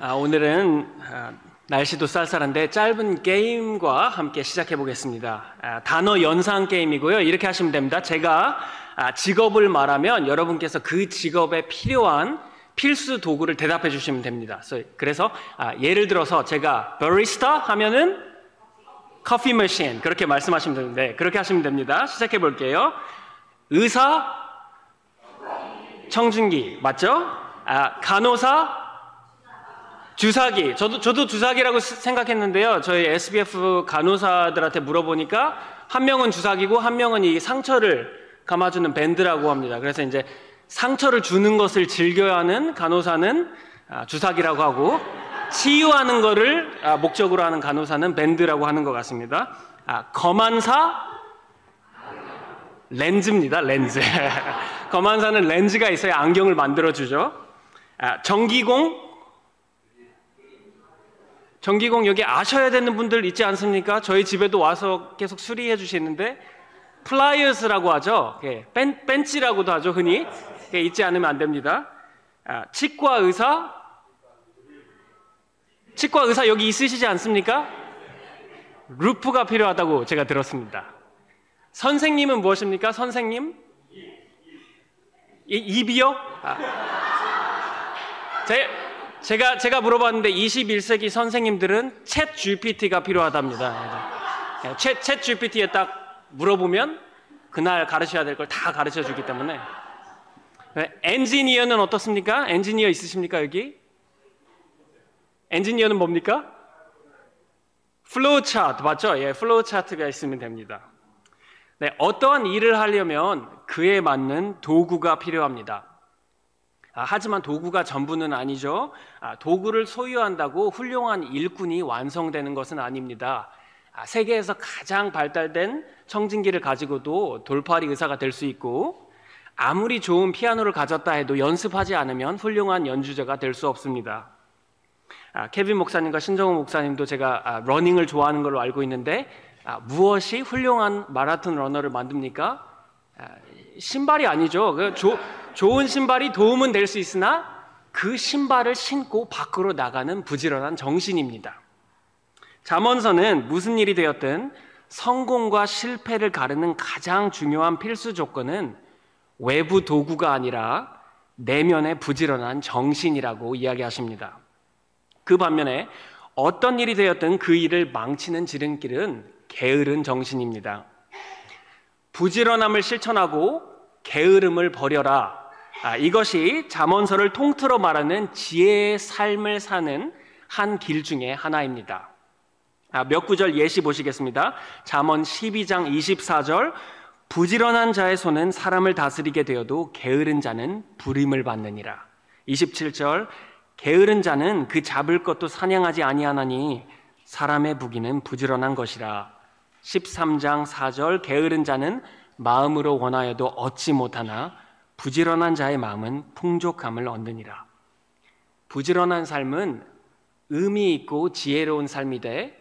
아, 오늘은 아, 날씨도 쌀쌀한데 짧은 게임과 함께 시작해 보겠습니다. 아, 단어 연상 게임이고요. 이렇게 하시면 됩니다. 제가 아, 직업을 말하면 여러분께서 그 직업에 필요한 필수 도구를 대답해 주시면 됩니다. 그래서 아, 예를 들어서 제가 바리스타 하면은 커피 머신 그렇게 말씀하시면 되는데 그렇게 하시면 됩니다. 시작해 볼게요. 의사 청진기 맞죠? 아, 간호사 주사기. 저도, 저도 주사기라고 생각했는데요. 저희 SBF 간호사들한테 물어보니까 한 명은 주사기고 한 명은 이 상처를 감아주는 밴드라고 합니다. 그래서 이제 상처를 주는 것을 즐겨야 하는 간호사는 아, 주사기라고 하고 치유하는 것을 아, 목적으로 하는 간호사는 밴드라고 하는 것 같습니다. 아, 검안사 렌즈입니다. 렌즈. 검안사는 렌즈가 있어야 안경을 만들어주죠. 아, 전기공 전기공 여기 아셔야 되는 분들 있지 않습니까? 저희 집에도 와서 계속 수리해 주시는데 pliers라고 하죠. 예, 펜, 펜치라고도 하죠, 흔히. 예, 있지 않으면 안 됩니다. 아, 치과 의사 치과 의사 여기 있으시지 않습니까? 루프가 필요하다고 제가 들었습니다. 선생님은 무엇입니까? 선생님? 이, 입이요? 아. 제, 제가 제가 물어봤는데 21세기 선생님들은 챗 GPT가 필요하답니다. 네, 챗, 챗 GPT에 딱 물어보면 그날 가르쳐야 될 걸 다 가르쳐 주기 때문에 네, 엔지니어는 어떻습니까? 엔지니어 있으십니까 여기? 엔지니어는 뭡니까? 플로우 차트 맞죠? 예, 플로우 차트가 있으면 됩니다. 네, 어떠한 일을 하려면 그에 맞는 도구가 필요합니다. 아, 하지만 도구가 전부는 아니죠. 아, 도구를 소유한다고 훌륭한 일꾼이 완성되는 것은 아닙니다. 아, 세계에서 가장 발달된 청진기를 가지고도 돌팔이 의사가 될 수 있고 아무리 좋은 피아노를 가졌다 해도 연습하지 않으면 훌륭한 연주자가 될 수 없습니다. 아, 케빈 목사님과 신정호 목사님도 제가 아, 러닝을 좋아하는 걸로 알고 있는데 아, 무엇이 훌륭한 마라톤 러너를 만듭니까? 신발이 아니죠. 그 조, 좋은 신발이 도움은 될 수 있으나 그 신발을 신고 밖으로 나가는 부지런한 정신입니다. 잠언서는 무슨 일이 되었든 성공과 실패를 가르는 가장 중요한 필수 조건은 외부 도구가 아니라 내면의 부지런한 정신이라고 이야기하십니다. 그 반면에 어떤 일이 되었든 그 일을 망치는 지름길은 게으른 정신입니다. 부지런함을 실천하고 게으름을 버려라. 아, 이것이 잠언서를 통틀어 말하는 지혜의 삶을 사는 한 길 중에 하나입니다. 아, 몇 구절 예시 보시겠습니다. 잠언 12장 24절 부지런한 자의 손은 사람을 다스리게 되어도 게으른 자는 불임을 받느니라. 27절 게으른 자는 그 잡을 것도 사냥하지 아니하나니 사람의 부기는 부지런한 것이라. 13장 4절 게으른 자는 마음으로 원하여도 얻지 못하나 부지런한 자의 마음은 풍족함을 얻느니라. 부지런한 삶은 의미 있고 지혜로운 삶이 돼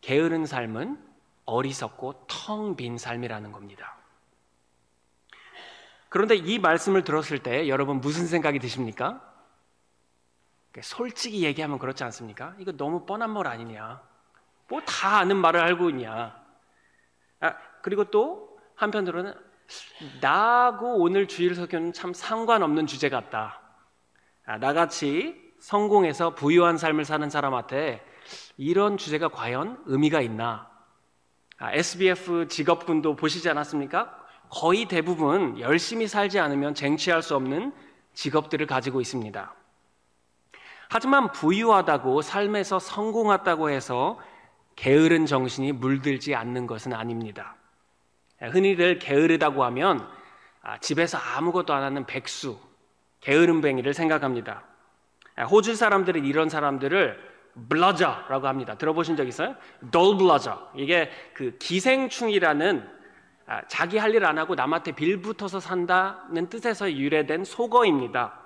게으른 삶은 어리석고 텅 빈 삶이라는 겁니다. 그런데 이 말씀을 들었을 때 여러분 무슨 생각이 드십니까? 솔직히 얘기하면 그렇지 않습니까? 이거 너무 뻔한 말 아니냐? 뭐 다 아는 말을 알고 있냐? 아, 그리고 또 한편으로는 나하고 오늘 주일 설교는 참 상관없는 주제 같다. 아, 나같이 성공해서 부유한 삶을 사는 사람한테 이런 주제가 과연 의미가 있나? 아, SBF 직업군도 보시지 않았습니까? 거의 대부분 열심히 살지 않으면 쟁취할 수 없는 직업들을 가지고 있습니다. 하지만 부유하다고 삶에서 성공했다고 해서 게으른 정신이 물들지 않는 것은 아닙니다. 흔히들 게으르다고 하면 아, 집에서 아무것도 안 하는 백수, 게으름뱅이를 생각합니다. 호주 사람들은 이런 사람들을 블러저라고 합니다. 들어보신 적 있어요? 돌블러저. 이게 그 기생충이라는 아, 자기 할 일 안 하고 남한테 빌붙어서 산다는 뜻에서 유래된 속어입니다.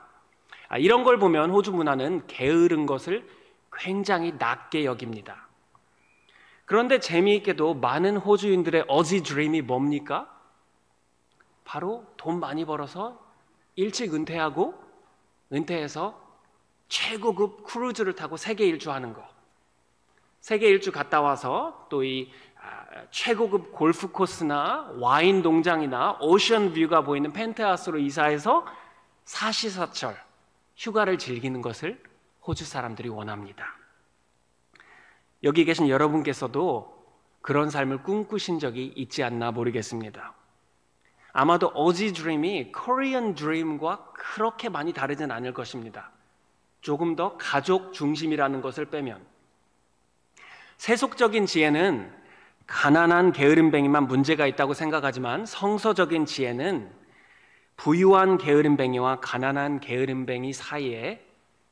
아, 이런 걸 보면 호주 문화는 게으른 것을 굉장히 낮게 여깁니다. 그런데 재미있게도 많은 호주인들의 어지 드림이 뭡니까? 바로 돈 많이 벌어서 일찍 은퇴하고 은퇴해서 최고급 크루즈를 타고 세계 일주하는 거. 세계 일주 갔다 와서 또이 아, 최고급 골프 코스나 와인 농장이나 오션 뷰가 보이는 펜트하우스로 이사해서 사시사철 휴가를 즐기는 것을 호주 사람들이 원합니다. 여기 계신 여러분께서도 그런 삶을 꿈꾸신 적이 있지 않나 모르겠습니다. 아마도 어지 드림이 코리안 드림과 그렇게 많이 다르진 않을 것입니다. 조금 더 가족 중심이라는 것을 빼면 세속적인 지혜는 가난한 게으름뱅이만 문제가 있다고 생각하지만 성서적인 지혜는 부유한 게으름뱅이와 가난한 게으름뱅이 사이에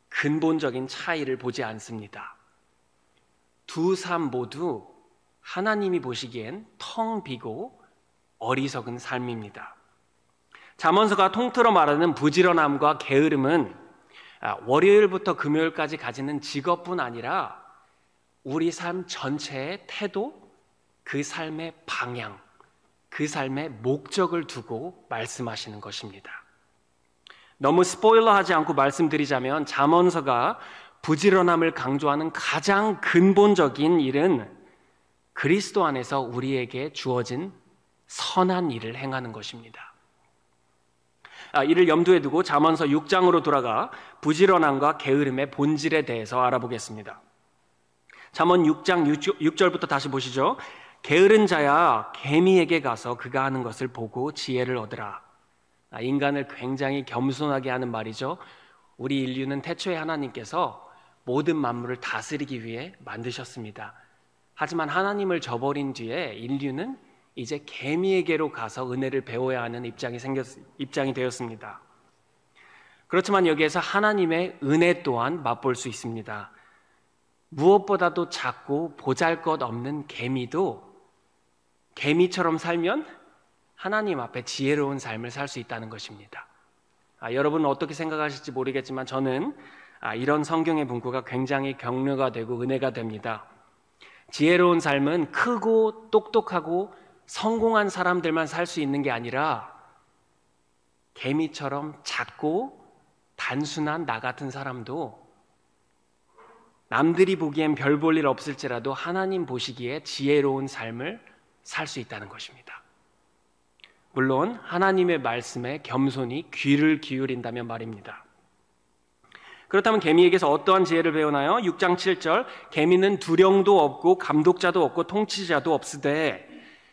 근본적인 차이를 보지 않습니다. 두 삶 모두 하나님이 보시기엔 텅 비고 어리석은 삶입니다. 잠언서가 통틀어 말하는 부지런함과 게으름은 아, 월요일부터 금요일까지 가지는 직업뿐 아니라 우리 삶 전체의 태도, 그 삶의 방향, 그 삶의 목적을 두고 말씀하시는 것입니다. 너무 스포일러 하지 않고 말씀드리자면 잠언서가 부지런함을 강조하는 가장 근본적인 일은 그리스도 안에서 우리에게 주어진 선한 일을 행하는 것입니다. 아, 이를 염두에 두고 잠언서 6장으로 돌아가 부지런함과 게으름의 본질에 대해서 알아보겠습니다. 잠언 6장 6절부터 다시 보시죠. 게으른 자야 개미에게 가서 그가 하는 것을 보고 지혜를 얻으라. 아, 인간을 굉장히 겸손하게 하는 말이죠. 우리 인류는 태초에 하나님께서 모든 만물을 다스리기 위해 만드셨습니다. 하지만 하나님을 저버린 뒤에 인류는 이제 개미에게로 가서 은혜를 배워야 하는 입장이 생겼 입장이 되었습니다. 그렇지만 여기에서 하나님의 은혜 또한 맛볼 수 있습니다. 무엇보다도 작고 보잘것 없는 개미도 개미처럼 살면 하나님 앞에 지혜로운 삶을 살 수 있다는 것입니다. 아, 여러분은 어떻게 생각하실지 모르겠지만 저는 아, 이런 성경의 문구가 굉장히 격려가 되고 은혜가 됩니다. 지혜로운 삶은 크고 똑똑하고 성공한 사람들만 살 수 있는 게 아니라 개미처럼 작고 단순한 나 같은 사람도 남들이 보기엔 별 볼 일 없을지라도 하나님 보시기에 지혜로운 삶을 살 수 있다는 것입니다. 물론 하나님의 말씀에 겸손히 귀를 기울인다면 말입니다. 그렇다면 개미에게서 어떠한 지혜를 배우나요? 6장 7절 개미는 두령도 없고 감독자도 없고 통치자도 없으되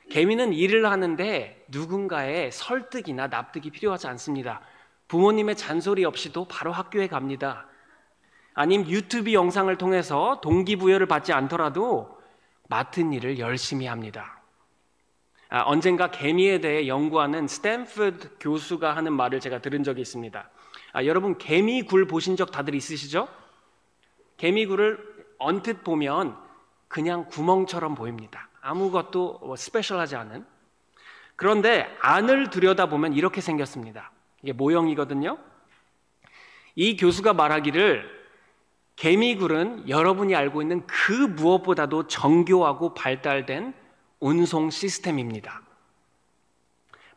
개미는 일을 하는데 누군가의 설득이나 납득이 필요하지 않습니다. 부모님의 잔소리 없이도 바로 학교에 갑니다. 아님 유튜브 영상을 통해서 동기부여를 받지 않더라도 맡은 일을 열심히 합니다. 아, 언젠가 개미에 대해 연구하는 스탠퍼드 교수가 하는 말을 제가 들은 적이 있습니다. 아, 여러분 개미굴 보신 적 다들 있으시죠? 개미굴을 언뜻 보면 그냥 구멍처럼 보입니다. 아무것도 뭐 스페셜하지 않은. 그런데 안을 들여다보면 이렇게 생겼습니다. 이게 모형이거든요. 이 교수가 말하기를 개미굴은 여러분이 알고 있는 그 무엇보다도 정교하고 발달된 운송 시스템입니다.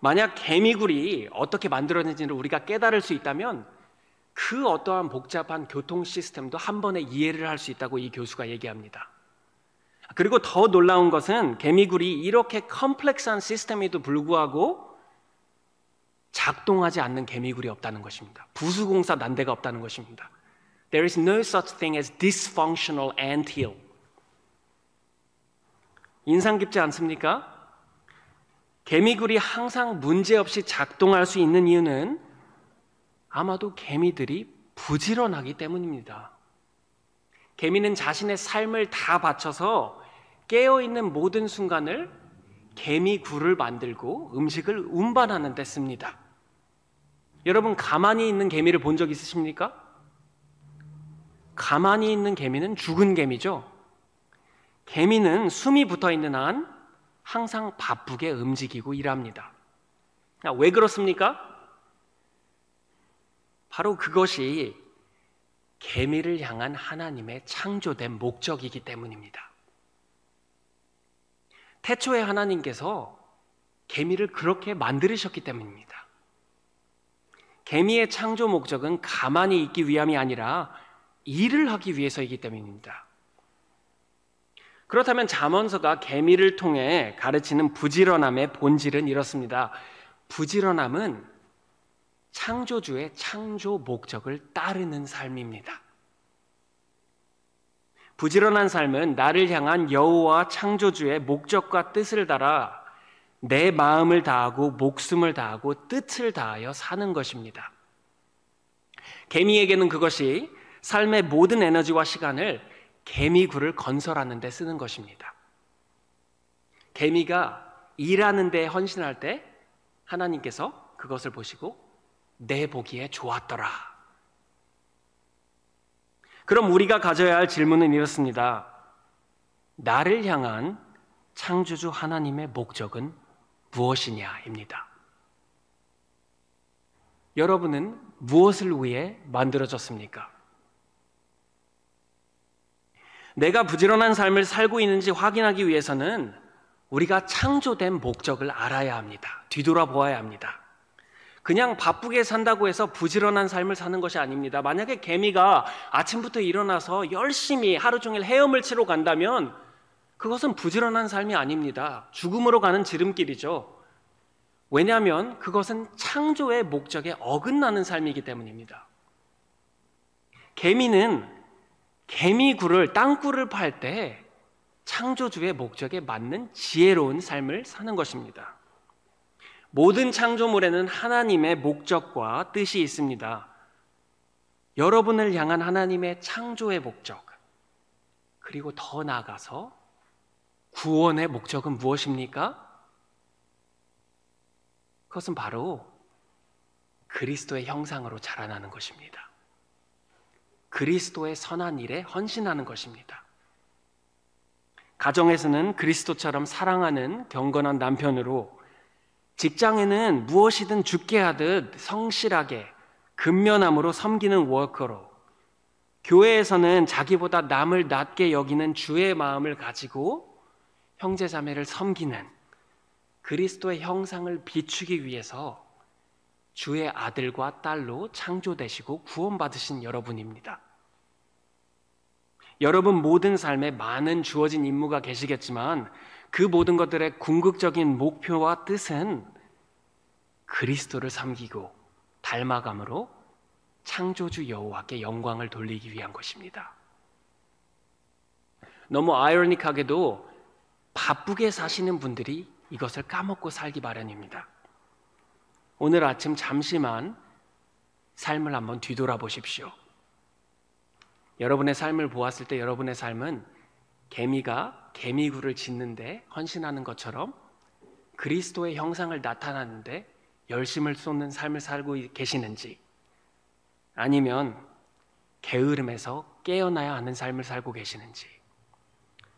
만약 개미굴이 어떻게 만들어진지를 우리가 깨달을 수 있다면 그 어떠한 복잡한 교통 시스템도 한 번에 이해를 할 수 있다고 이 교수가 얘기합니다. 그리고 더 놀라운 것은 개미굴이 이렇게 컴플렉스한 시스템에도 불구하고 작동하지 않는 개미굴이 없다는 것입니다. 부수공사 난데가 없다는 것입니다. There is no such thing as dysfunctional anthill. 인상 깊지 않습니까? 개미굴이 항상 문제없이 작동할 수 있는 이유는 아마도 개미들이 부지런하기 때문입니다. 개미는 자신의 삶을 다 바쳐서 깨어있는 모든 순간을 개미굴을 만들고 음식을 운반하는 데 씁니다. 여러분, 가만히 있는 개미를 본 적 있으십니까? 가만히 있는 개미는 죽은 개미죠. 개미는 숨이 붙어 있는 한 항상 바쁘게 움직이고 일합니다. 왜 그렇습니까? 바로 그것이 개미를 향한 하나님의 창조된 목적이기 때문입니다. 태초에 하나님께서 개미를 그렇게 만들으셨기 때문입니다. 개미의 창조 목적은 가만히 있기 위함이 아니라 일을 하기 위해서이기 때문입니다. 그렇다면 잠언서가 개미를 통해 가르치는 부지런함의 본질은 이렇습니다. 부지런함은 창조주의 창조 목적을 따르는 삶입니다. 부지런한 삶은 나를 향한 여호와 창조주의 목적과 뜻을 따라 내 마음을 다하고 목숨을 다하고 뜻을 다하여 사는 것입니다. 개미에게는 그것이 삶의 모든 에너지와 시간을 개미굴을 건설하는 데 쓰는 것입니다. 개미가 일하는 데 헌신할 때 하나님께서 그것을 보시고 내 보기에 좋았더라. 그럼 우리가 가져야 할 질문은 이렇습니다. 나를 향한 창조주 하나님의 목적은 무엇이냐입니다. 여러분은 무엇을 위해 만들어졌습니까? 내가 부지런한 삶을 살고 있는지 확인하기 위해서는 우리가 창조된 목적을 알아야 합니다. 뒤돌아보아야 합니다. 그냥 바쁘게 산다고 해서 부지런한 삶을 사는 것이 아닙니다. 만약에 개미가 아침부터 일어나서 열심히 하루 종일 헤엄을 치러 간다면 그것은 부지런한 삶이 아닙니다. 죽음으로 가는 지름길이죠. 왜냐하면 그것은 창조의 목적에 어긋나는 삶이기 때문입니다. 개미는 개미굴을 땅굴을 팔 때 창조주의 목적에 맞는 지혜로운 삶을 사는 것입니다. 모든 창조물에는 하나님의 목적과 뜻이 있습니다. 여러분을 향한 하나님의 창조의 목적, 그리고 더 나아가서 구원의 목적은 무엇입니까? 그것은 바로 그리스도의 형상으로 자라나는 것입니다. 그리스도의 선한 일에 헌신하는 것입니다. 가정에서는 그리스도처럼 사랑하는 경건한 남편으로 직장에는 무엇이든 죽게 하듯 성실하게 근면함으로 섬기는 워커로 교회에서는 자기보다 남을 낮게 여기는 주의 마음을 가지고 형제자매를 섬기는 그리스도의 형상을 비추기 위해서 주의 아들과 딸로 창조되시고 구원받으신 여러분입니다. 여러분 모든 삶에 많은 주어진 임무가 계시겠지만 그 모든 것들의 궁극적인 목표와 뜻은 그리스도를 섬기고 닮아감으로 창조주 여호와께 영광을 돌리기 위한 것입니다. 너무 아이러닉하게도 바쁘게 사시는 분들이 이것을 까먹고 살기 마련입니다. 오늘 아침 잠시만 삶을 한번 뒤돌아보십시오. 여러분의 삶을 보았을 때 여러분의 삶은 개미가 개미굴을 짓는데 헌신하는 것처럼 그리스도의 형상을 나타나는데 열심을 쏟는 삶을 살고 계시는지 아니면 게으름에서 깨어나야 하는 삶을 살고 계시는지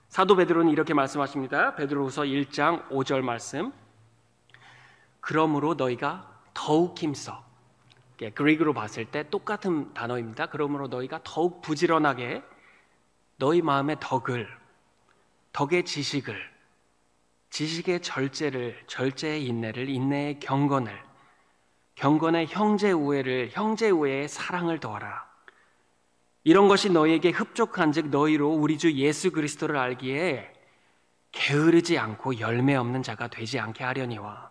사도 베드로는 이렇게 말씀하십니다. 베드로후서 1장 5절 말씀. 그러므로 너희가 더욱 힘써 그리그로 봤을 때 똑같은 단어입니다. 그러므로 너희가 더욱 부지런하게 너희 마음의 덕을, 덕의 지식을, 지식의 절제를, 절제의 인내를, 인내의 경건을, 경건의 형제 우애를, 형제 우애의 사랑을 더하라. 이런 것이 너희에게 흡족한즉 너희로 우리 주 예수 그리스도를 알기에 게으르지 않고 열매 없는 자가 되지 않게 하려니와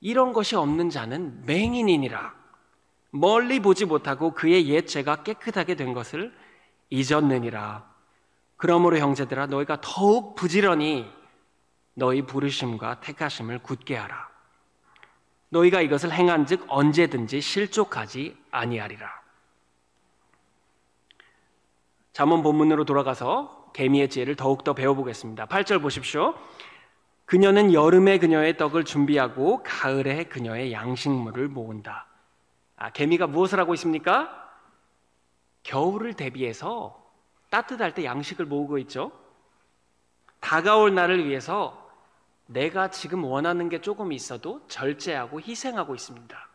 이런 것이 없는 자는 맹인이니라. 멀리 보지 못하고 그의 옛 죄가 깨끗하게 된 것을 잊었느니라. 그러므로 형제들아 너희가 더욱 부지런히 너희 부르심과 택하심을 굳게 하라. 너희가 이것을 행한즉 언제든지 실족하지 아니하리라. 잠언 본문으로 돌아가서 개미의 지혜를 더욱더 배워보겠습니다. 8절 보십시오. 그녀는 여름에 그녀의 떡을 준비하고 가을에 그녀의 양식물을 모은다. 아, 개미가 무엇을 하고 있습니까? 겨울을 대비해서 따뜻할 때 양식을 모으고 있죠. 다가올 날을 위해서 내가 지금 원하는 게 조금 있어도 절제하고 희생하고 있습니다.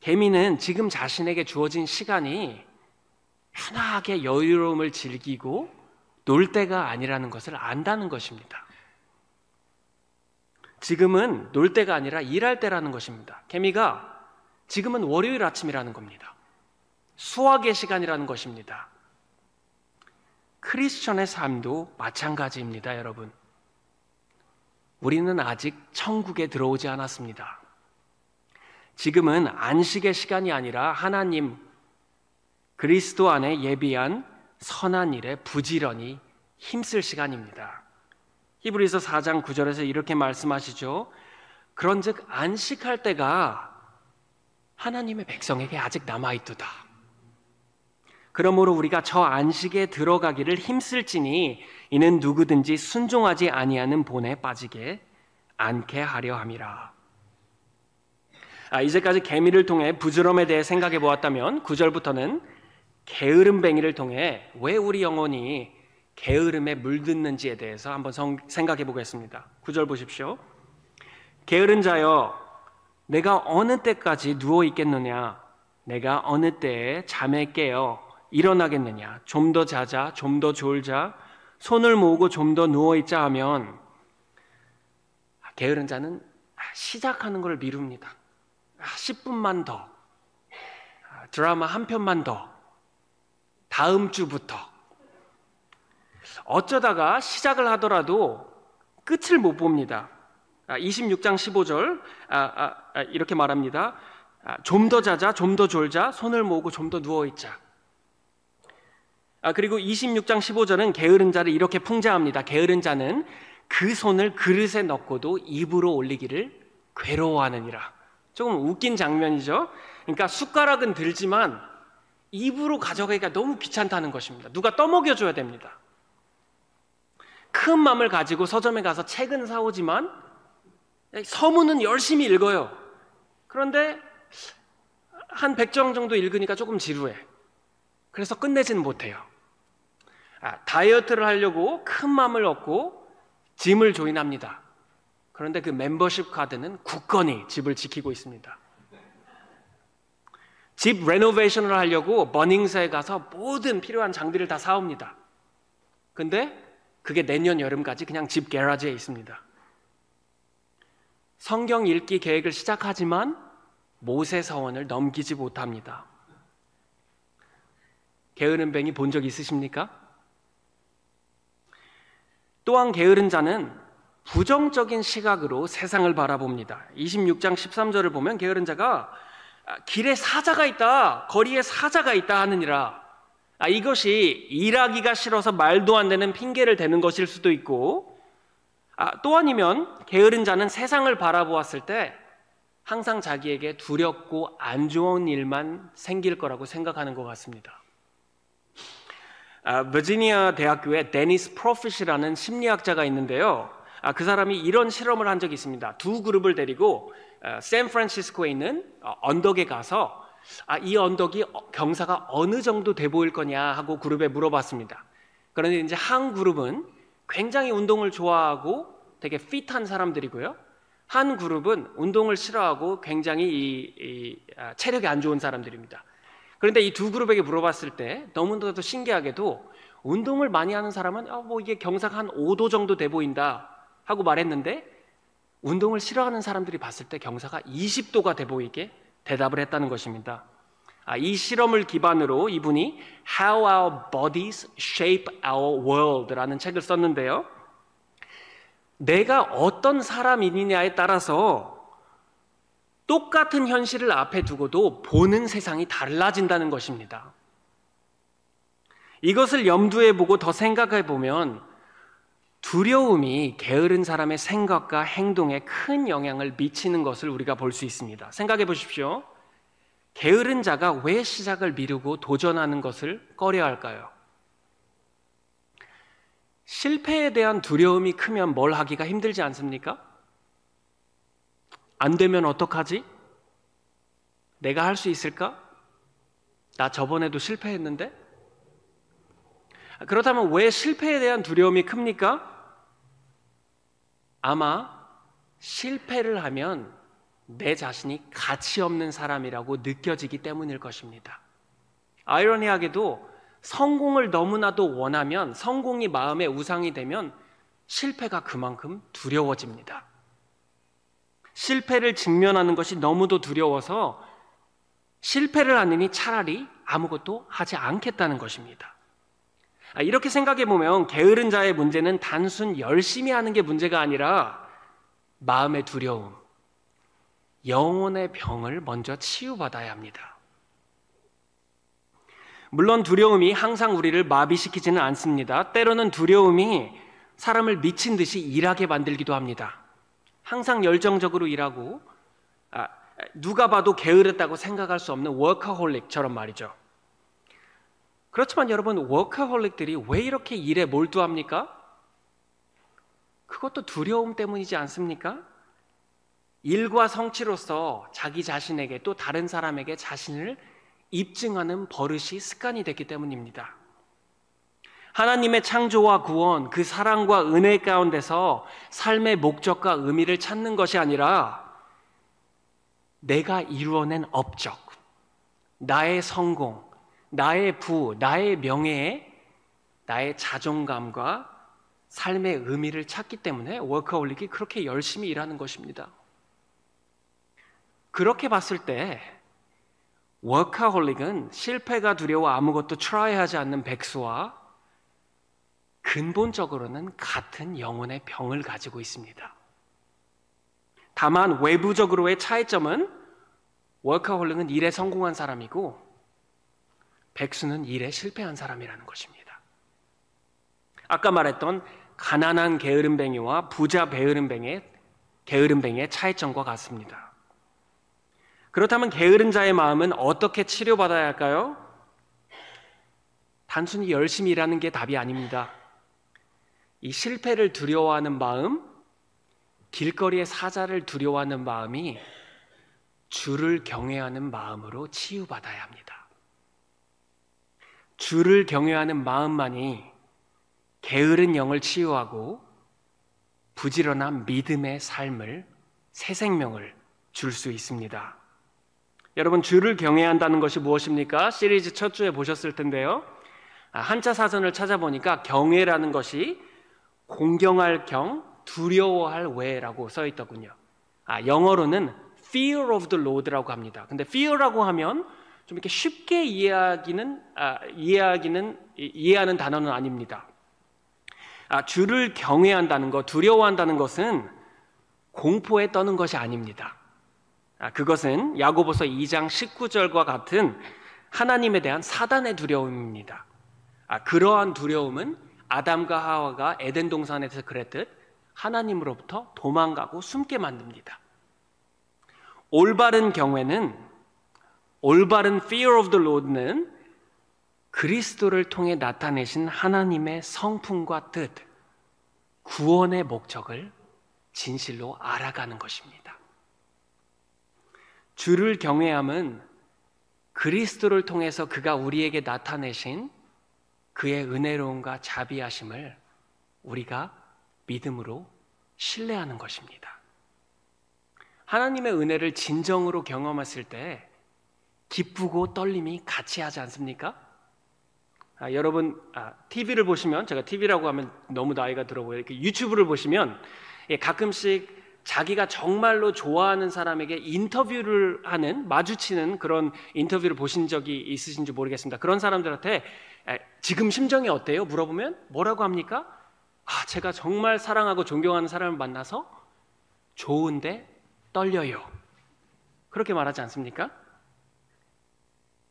개미는 지금 자신에게 주어진 시간이 편하게 여유로움을 즐기고 놀 때가 아니라는 것을 안다는 것입니다. 지금은 놀 때가 아니라 일할 때라는 것입니다. 개미가 지금은 월요일 아침이라는 겁니다. 수학의 시간이라는 것입니다. 크리스천의 삶도 마찬가지입니다, 여러분. 우리는 아직 천국에 들어오지 않았습니다. 지금은 안식의 시간이 아니라 하나님 그리스도 안에 예비한 선한 일에 부지런히 힘쓸 시간입니다. 히브리서 4장 9절에서 이렇게 말씀하시죠. 그런즉 안식할 때가 하나님의 백성에게 아직 남아 있도다. 그러므로 우리가 저 안식에 들어가기를 힘쓸지니 이는 누구든지 순종하지 아니하는 본에 빠지게 않게 하려 함이라. 아, 이제까지 개미를 통해 부지럼에 대해 생각해 보았다면 9절부터는 게으름뱅이를 통해 왜 우리 영혼이 게으름에 물듣는지에 대해서 한번 생각해 보겠습니다. 9절 보십시오. 게으른 자여 내가 어느 때까지 누워 있겠느냐 내가 어느 때에 잠에 깨어 일어나겠느냐 좀 더 자자 좀 더 졸자 손을 모으고 좀 더 누워 있자 하면 게으른 자는 시작하는 걸 미룹니다. 10분만 더 드라마 한 편만 더 다음 주부터 어쩌다가 시작을 하더라도 끝을 못 봅니다. 26장 15절 아, 아, 아, 이렇게 말합니다. 좀더 자자, 좀 더 졸자, 손을 모으고 좀 더 누워 있자. 아, 그리고 26장 15절은 게으른 자를 이렇게 풍자합니다. 게으른 자는 그 손을 그릇에 넣고도 입으로 올리기를 괴로워하느니라. 조금 웃긴 장면이죠. 그러니까 숟가락은 들지만 입으로 가져가기가 너무 귀찮다는 것입니다. 누가 떠먹여 줘야 됩니다. 큰 마음을 가지고 서점에 가서 책은 사오지만 서문은 열심히 읽어요. 그런데 한 100장 정도 읽으니까 조금 지루해. 그래서 끝내지는 못해요. 아, 다이어트를 하려고 큰 마음을 얻고 짐을 조인합니다. 그런데 그 멤버십 카드는 굳건히 집을 지키고 있습니다. 집 레노베이션을 하려고 버닝스에 가서 모든 필요한 장비를 다 사옵니다. 근데 그게 내년 여름까지 그냥 집 게라지에 있습니다. 성경 읽기 계획을 시작하지만 모세 서원을 넘기지 못합니다. 게으른 뱅이 본 적 있으십니까? 또한 게으른 자는 부정적인 시각으로 세상을 바라봅니다. 26장 13절을 보면 게으른 자가 길에 사자가 있다, 거리에 사자가 있다 하느니라. 아, 이것이 일하기가 싫어서 말도 안 되는 핑계를 대는 것일 수도 있고, 아, 또 아니면 게으른 자는 세상을 바라보았을 때 항상 자기에게 두렵고 안 좋은 일만 생길 거라고 생각하는 것 같습니다. 아, 버지니아 대학교에 데니스 프로핏이라는 심리학자가 있는데요. 아, 그 사람이 이런 실험을 한 적이 있습니다. 두 그룹을 데리고 어, 샌프란시스코에 있는 어, 언덕에 가서 아, 이 언덕이 어, 경사가 어느 정도 돼 보일 거냐 하고 그룹에 물어봤습니다. 그런데 이제 한 그룹은 굉장히 운동을 좋아하고 되게 핏한 사람들이고요. 한 그룹은 운동을 싫어하고 굉장히 이, 이, 아, 체력이 안 좋은 사람들입니다. 그런데 이 두 그룹에게 물어봤을 때 너무나도 신기하게도 운동을 많이 하는 사람은 어, 뭐 이게 경사가 한 5도 정도 돼 보인다 하고 말했는데 운동을 싫어하는 사람들이 봤을 때 경사가 20도가 돼 보이게 대답을 했다는 것입니다. 아, 이 실험을 기반으로 이분이 How Our Bodies Shape Our World라는 책을 썼는데요. 내가 어떤 사람이냐에 따라서 똑같은 현실을 앞에 두고도 보는 세상이 달라진다는 것입니다. 이것을 염두에 보고 더 생각해 보면 두려움이 게으른 사람의 생각과 행동에 큰 영향을 미치는 것을 우리가 볼 수 있습니다. 생각해 보십시오. 게으른 자가 왜 시작을 미루고 도전하는 것을 꺼려 할까요? 실패에 대한 두려움이 크면 뭘 하기가 힘들지 않습니까? 안 되면 어떡하지? 내가 할 수 있을까? 나 저번에도 실패했는데? 그렇다면 왜 실패에 대한 두려움이 큽니까? 아마 실패를 하면 내 자신이 가치 없는 사람이라고 느껴지기 때문일 것입니다. 아이러니하게도 성공을 너무나도 원하면 성공이 마음의 우상이 되면 실패가 그만큼 두려워집니다. 실패를 직면하는 것이 너무도 두려워서 실패를 하느니 차라리 아무것도 하지 않겠다는 것입니다. 아, 이렇게 생각해 보면 게으른 자의 문제는 단순 열심히 하는 게 문제가 아니라 마음의 두려움, 영혼의 병을 먼저 치유받아야 합니다. 물론 두려움이 항상 우리를 마비시키지는 않습니다. 때로는 두려움이 사람을 미친 듯이 일하게 만들기도 합니다. 항상 열정적으로 일하고 아, 누가 봐도 게으르다고 생각할 수 없는 워커홀릭처럼 말이죠. 그렇지만 여러분 워커홀릭들이 왜 이렇게 일에 몰두합니까? 그것도 두려움 때문이지 않습니까? 일과 성취로서 자기 자신에게 또 다른 사람에게 자신을 입증하는 버릇이 습관이 됐기 때문입니다. 하나님의 창조와 구원, 그 사랑과 은혜 가운데서 삶의 목적과 의미를 찾는 것이 아니라 내가 이루어낸 업적, 나의 성공, 나의 부, 나의 명예에 나의 자존감과 삶의 의미를 찾기 때문에 워커홀릭이 그렇게 열심히 일하는 것입니다. 그렇게 봤을 때 워커홀릭은 실패가 두려워 아무것도 트라이하지 않는 백수와 근본적으로는 같은 영혼의 병을 가지고 있습니다. 다만 외부적으로의 차이점은 워커홀릭은 일에 성공한 사람이고 백수는 일에 실패한 사람이라는 것입니다. 아까 말했던 가난한 게으름뱅이와 부자 게으름뱅이의 게으름뱅이의 차이점과 같습니다. 그렇다면 게으른 자의 마음은 어떻게 치료받아야 할까요? 단순히 열심히 일하는 게 답이 아닙니다. 이 실패를 두려워하는 마음, 길거리의 사자를 두려워하는 마음이 주를 경외하는 마음으로 치유받아야 합니다. 주를 경외하는 마음만이 게으른 영을 치유하고 부지런한 믿음의 삶을 새 생명을 줄 수 있습니다. 여러분 주를 경외한다는 것이 무엇입니까? 시리즈 첫 주에 보셨을 텐데요. 아, 한자 사전을 찾아보니까 경외라는 것이 공경할 경, 두려워할 외라고 써 있더군요. 아, 영어로는 fear of the Lord라고 합니다. 근데 fear라고 하면 좀 이렇게 쉽게 이해하기는 아, 이해하기는 이해하는 단어는 아닙니다. 아, 주를 경외한다는 것, 두려워한다는 것은 공포에 떠는 것이 아닙니다. 아, 그것은 야고보서 2장 19절과 같은 하나님에 대한 사단의 두려움입니다. 아, 그러한 두려움은 아담과 하와가 에덴 동산에서 그랬듯 하나님으로부터 도망가고 숨게 만듭니다. 올바른 경외는 올바른 fear of the Lord는 그리스도를 통해 나타내신 하나님의 성품과 뜻, 구원의 목적을 진실로 알아가는 것입니다. 주를 경외함은 그리스도를 통해서 그가 우리에게 나타내신 그의 은혜로움과 자비하심을 우리가 믿음으로 신뢰하는 것입니다. 하나님의 은혜를 진정으로 경험했을 때 기쁘고 떨림이 같이 하지 않습니까? 아, 여러분 아, TV를 보시면 제가 TV라고 하면 너무 나이가 들어 보여요. 유튜브를 보시면 예, 가끔씩 자기가 정말로 좋아하는 사람에게 인터뷰를 하는 마주치는 그런 인터뷰를 보신 적이 있으신지 모르겠습니다. 그런 사람들한테 지금 심정이 어때요? 물어보면 뭐라고 합니까? 아, 제가 정말 사랑하고 존경하는 사람을 만나서 좋은데 떨려요. 그렇게 말하지 않습니까?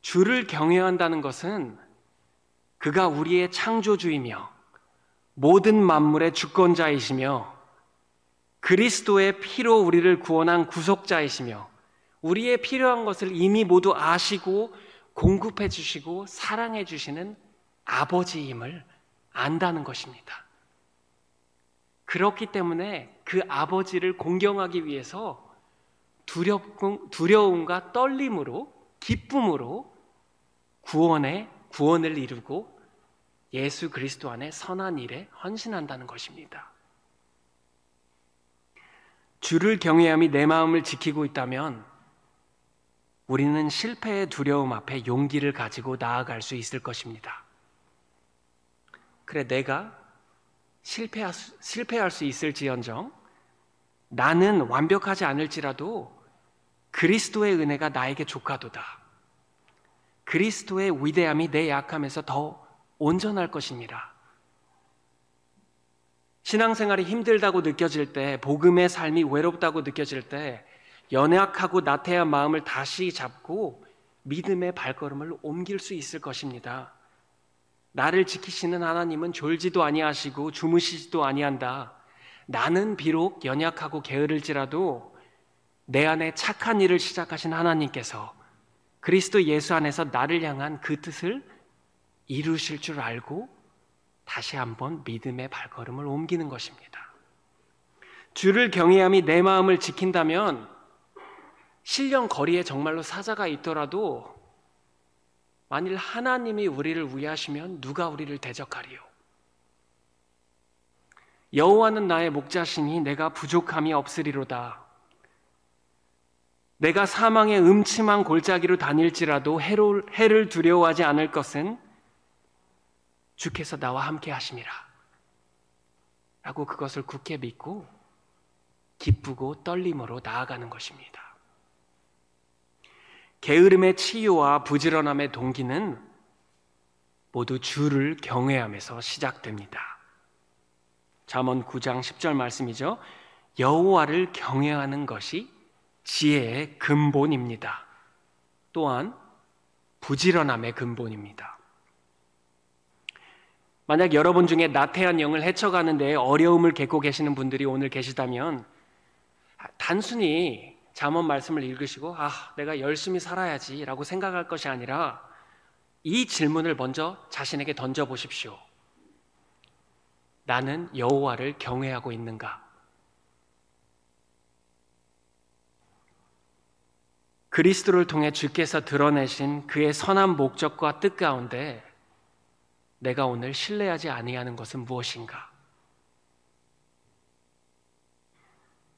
주를 경외한다는 것은 그가 우리의 창조주이며 모든 만물의 주권자이시며 그리스도의 피로 우리를 구원한 구속자이시며 우리의 필요한 것을 이미 모두 아시고 공급해 주시고 사랑해 주시는 아버지임을 안다는 것입니다. 그렇기 때문에 그 아버지를 공경하기 위해서 두려움과 떨림으로 기쁨으로 구원의 구원을 이루고 예수 그리스도 안에 선한 일에 헌신한다는 것입니다. 주를 경외함이 내 마음을 지키고 있다면 우리는 실패의 두려움 앞에 용기를 가지고 나아갈 수 있을 것입니다. 그래, 내가 실패할 수, 실패할 수 있을지언정 나는 완벽하지 않을지라도 그리스도의 은혜가 나에게 조카도다. 그리스도의 위대함이 내 약함에서 더 온전할 것입니다. 신앙생활이 힘들다고 느껴질 때, 복음의 삶이 외롭다고 느껴질 때, 연약하고 나태한 마음을 다시 잡고 믿음의 발걸음을 옮길 수 있을 것입니다. 나를 지키시는 하나님은 졸지도 아니하시고 주무시지도 아니한다. 나는 비록 연약하고 게으를지라도 내 안에 착한 일을 시작하신 하나님께서 그리스도 예수 안에서 나를 향한 그 뜻을 이루실 줄 알고 다시 한번 믿음의 발걸음을 옮기는 것입니다. 주를 경외함이 내 마음을 지킨다면 실령 거리에 정말로 사자가 있더라도 만일 하나님이 우리를 위하시면 누가 우리를 대적하리요? 여호와는 나의 목자시니 내가 부족함이 없으리로다. 내가 사망의 음침한 골짜기로 다닐지라도 해를 두려워하지 않을 것은 주께서 나와 함께 하심이라. 라고 그것을 굳게 믿고 기쁘고 떨림으로 나아가는 것입니다. 게으름의 치유와 부지런함의 동기는 모두 주를 경외함에서 시작됩니다. 잠언 9장 10절 말씀이죠. 여호와를 경외하는 것이 지혜의 근본입니다. 또한 부지런함의 근본입니다. 만약 여러분 중에 나태한 영을 헤쳐가는 데 어려움을 겪고 계시는 분들이 오늘 계시다면 단순히 잠언 말씀을 읽으시고 아, 내가 열심히 살아야지라고 생각할 것이 아니라 이 질문을 먼저 자신에게 던져 보십시오. 나는 여호와를 경외하고 있는가? 그리스도를 통해 주께서 드러내신 그의 선한 목적과 뜻 가운데 내가 오늘 신뢰하지 아니하는 것은 무엇인가?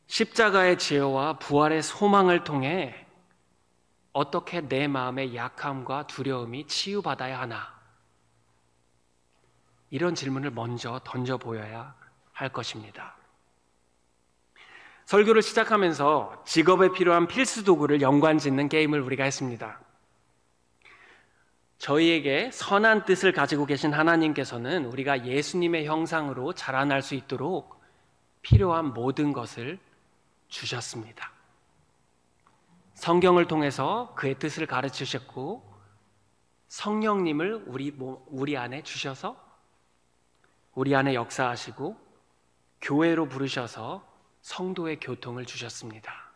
십자가의 지혜와 부활의 소망을 통해 어떻게 내 마음의 약함과 두려움이 치유받아야 하나? 이런 질문을 먼저 던져 보여야 할 것입니다. 설교를 시작하면서 직업에 필요한 필수 도구를 연관 짓는 게임을 우리가 했습니다. 저희에게 선한 뜻을 가지고 계신 하나님께서는 우리가 예수님의 형상으로 자라날 수 있도록 필요한 모든 것을 주셨습니다. 성경을 통해서 그의 뜻을 가르치셨고 성령님을 우리 우리 안에 주셔서 우리 안에 역사하시고 교회로 부르셔서 성도의 교통을 주셨습니다.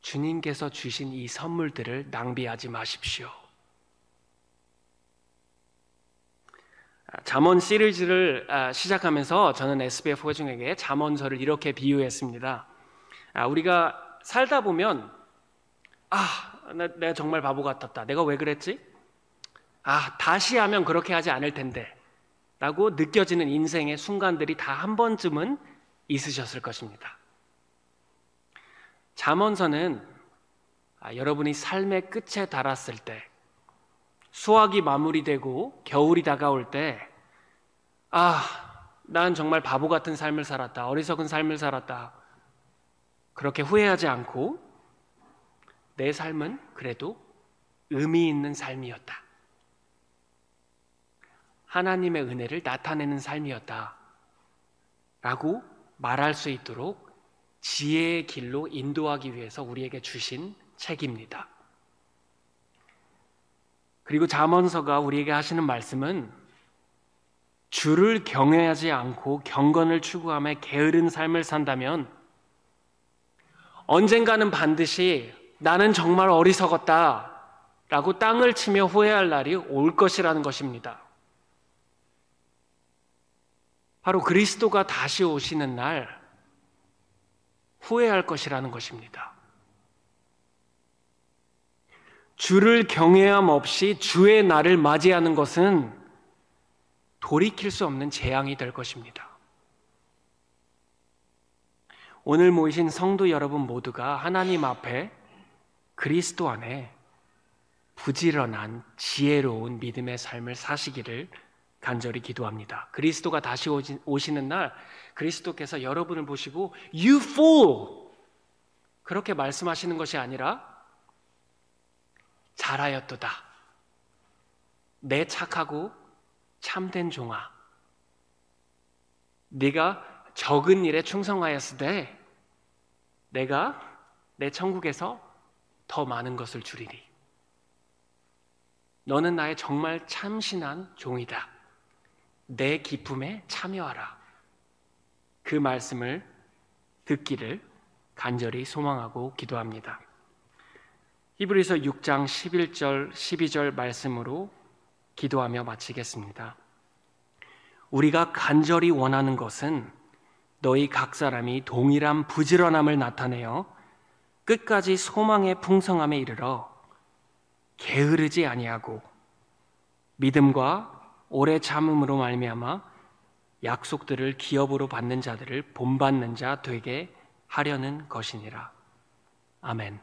주님께서 주신 이 선물들을 낭비하지 마십시오. 잠언 시리즈를 아, 시작하면서 저는 SBF 회중에게 잠언서를 이렇게 비유했습니다. 아, 우리가 살다 보면 아, 내가 정말 바보 같았다. 내가 왜 그랬지? 아, 다시 하면 그렇게 하지 않을 텐데. 라고 느껴지는 인생의 순간들이 다 한 번쯤은 있으셨을 것입니다. 잠언서는 아, 여러분이 삶의 끝에 달았을 때 수학이 마무리되고 겨울이 다가올 때, 아, 난 정말 바보 같은 삶을 살았다. 어리석은 삶을 살았다. 그렇게 후회하지 않고 내 삶은 그래도 의미 있는 삶이었다. 하나님의 은혜를 나타내는 삶이었다. 라고 말할 수 있도록 지혜의 길로 인도하기 위해서 우리에게 주신 책입니다. 그리고 잠언서가 우리에게 하시는 말씀은 주를 경외하지 않고 경건을 추구하며 게으른 삶을 산다면 언젠가는 반드시 나는 정말 어리석었다 라고 땅을 치며 후회할 날이 올 것이라는 것입니다. 바로 그리스도가 다시 오시는 날 후회할 것이라는 것입니다. 주를 경외함 없이 주의 날을 맞이하는 것은 돌이킬 수 없는 재앙이 될 것입니다. 오늘 모이신 성도 여러분 모두가 하나님 앞에 그리스도 안에 부지런한 지혜로운 믿음의 삶을 사시기를 간절히 기도합니다. 그리스도가 다시 오시는 날 그리스도께서 여러분을 보시고 you fool 그렇게 말씀하시는 것이 아니라 잘하였도다. 내 착하고 참된 종아. 네가 적은 일에 충성하였으되 내가 내 천국에서 더 많은 것을 주리니. 너는 나의 정말 참신한 종이다. 내 기쁨에 참여하라. 그 말씀을 듣기를 간절히 소망하고 기도합니다. 히브리서 6장 11절 12절 말씀으로 기도하며 마치겠습니다. 우리가 간절히 원하는 것은 너희 각 사람이 동일한 부지런함을 나타내어 끝까지 소망의 풍성함에 이르러 게으르지 아니하고 믿음과 오래 참음으로 말미암아 약속들을 기업으로 받는 자들을 본받는 자 되게 하려는 것이니라. 아멘.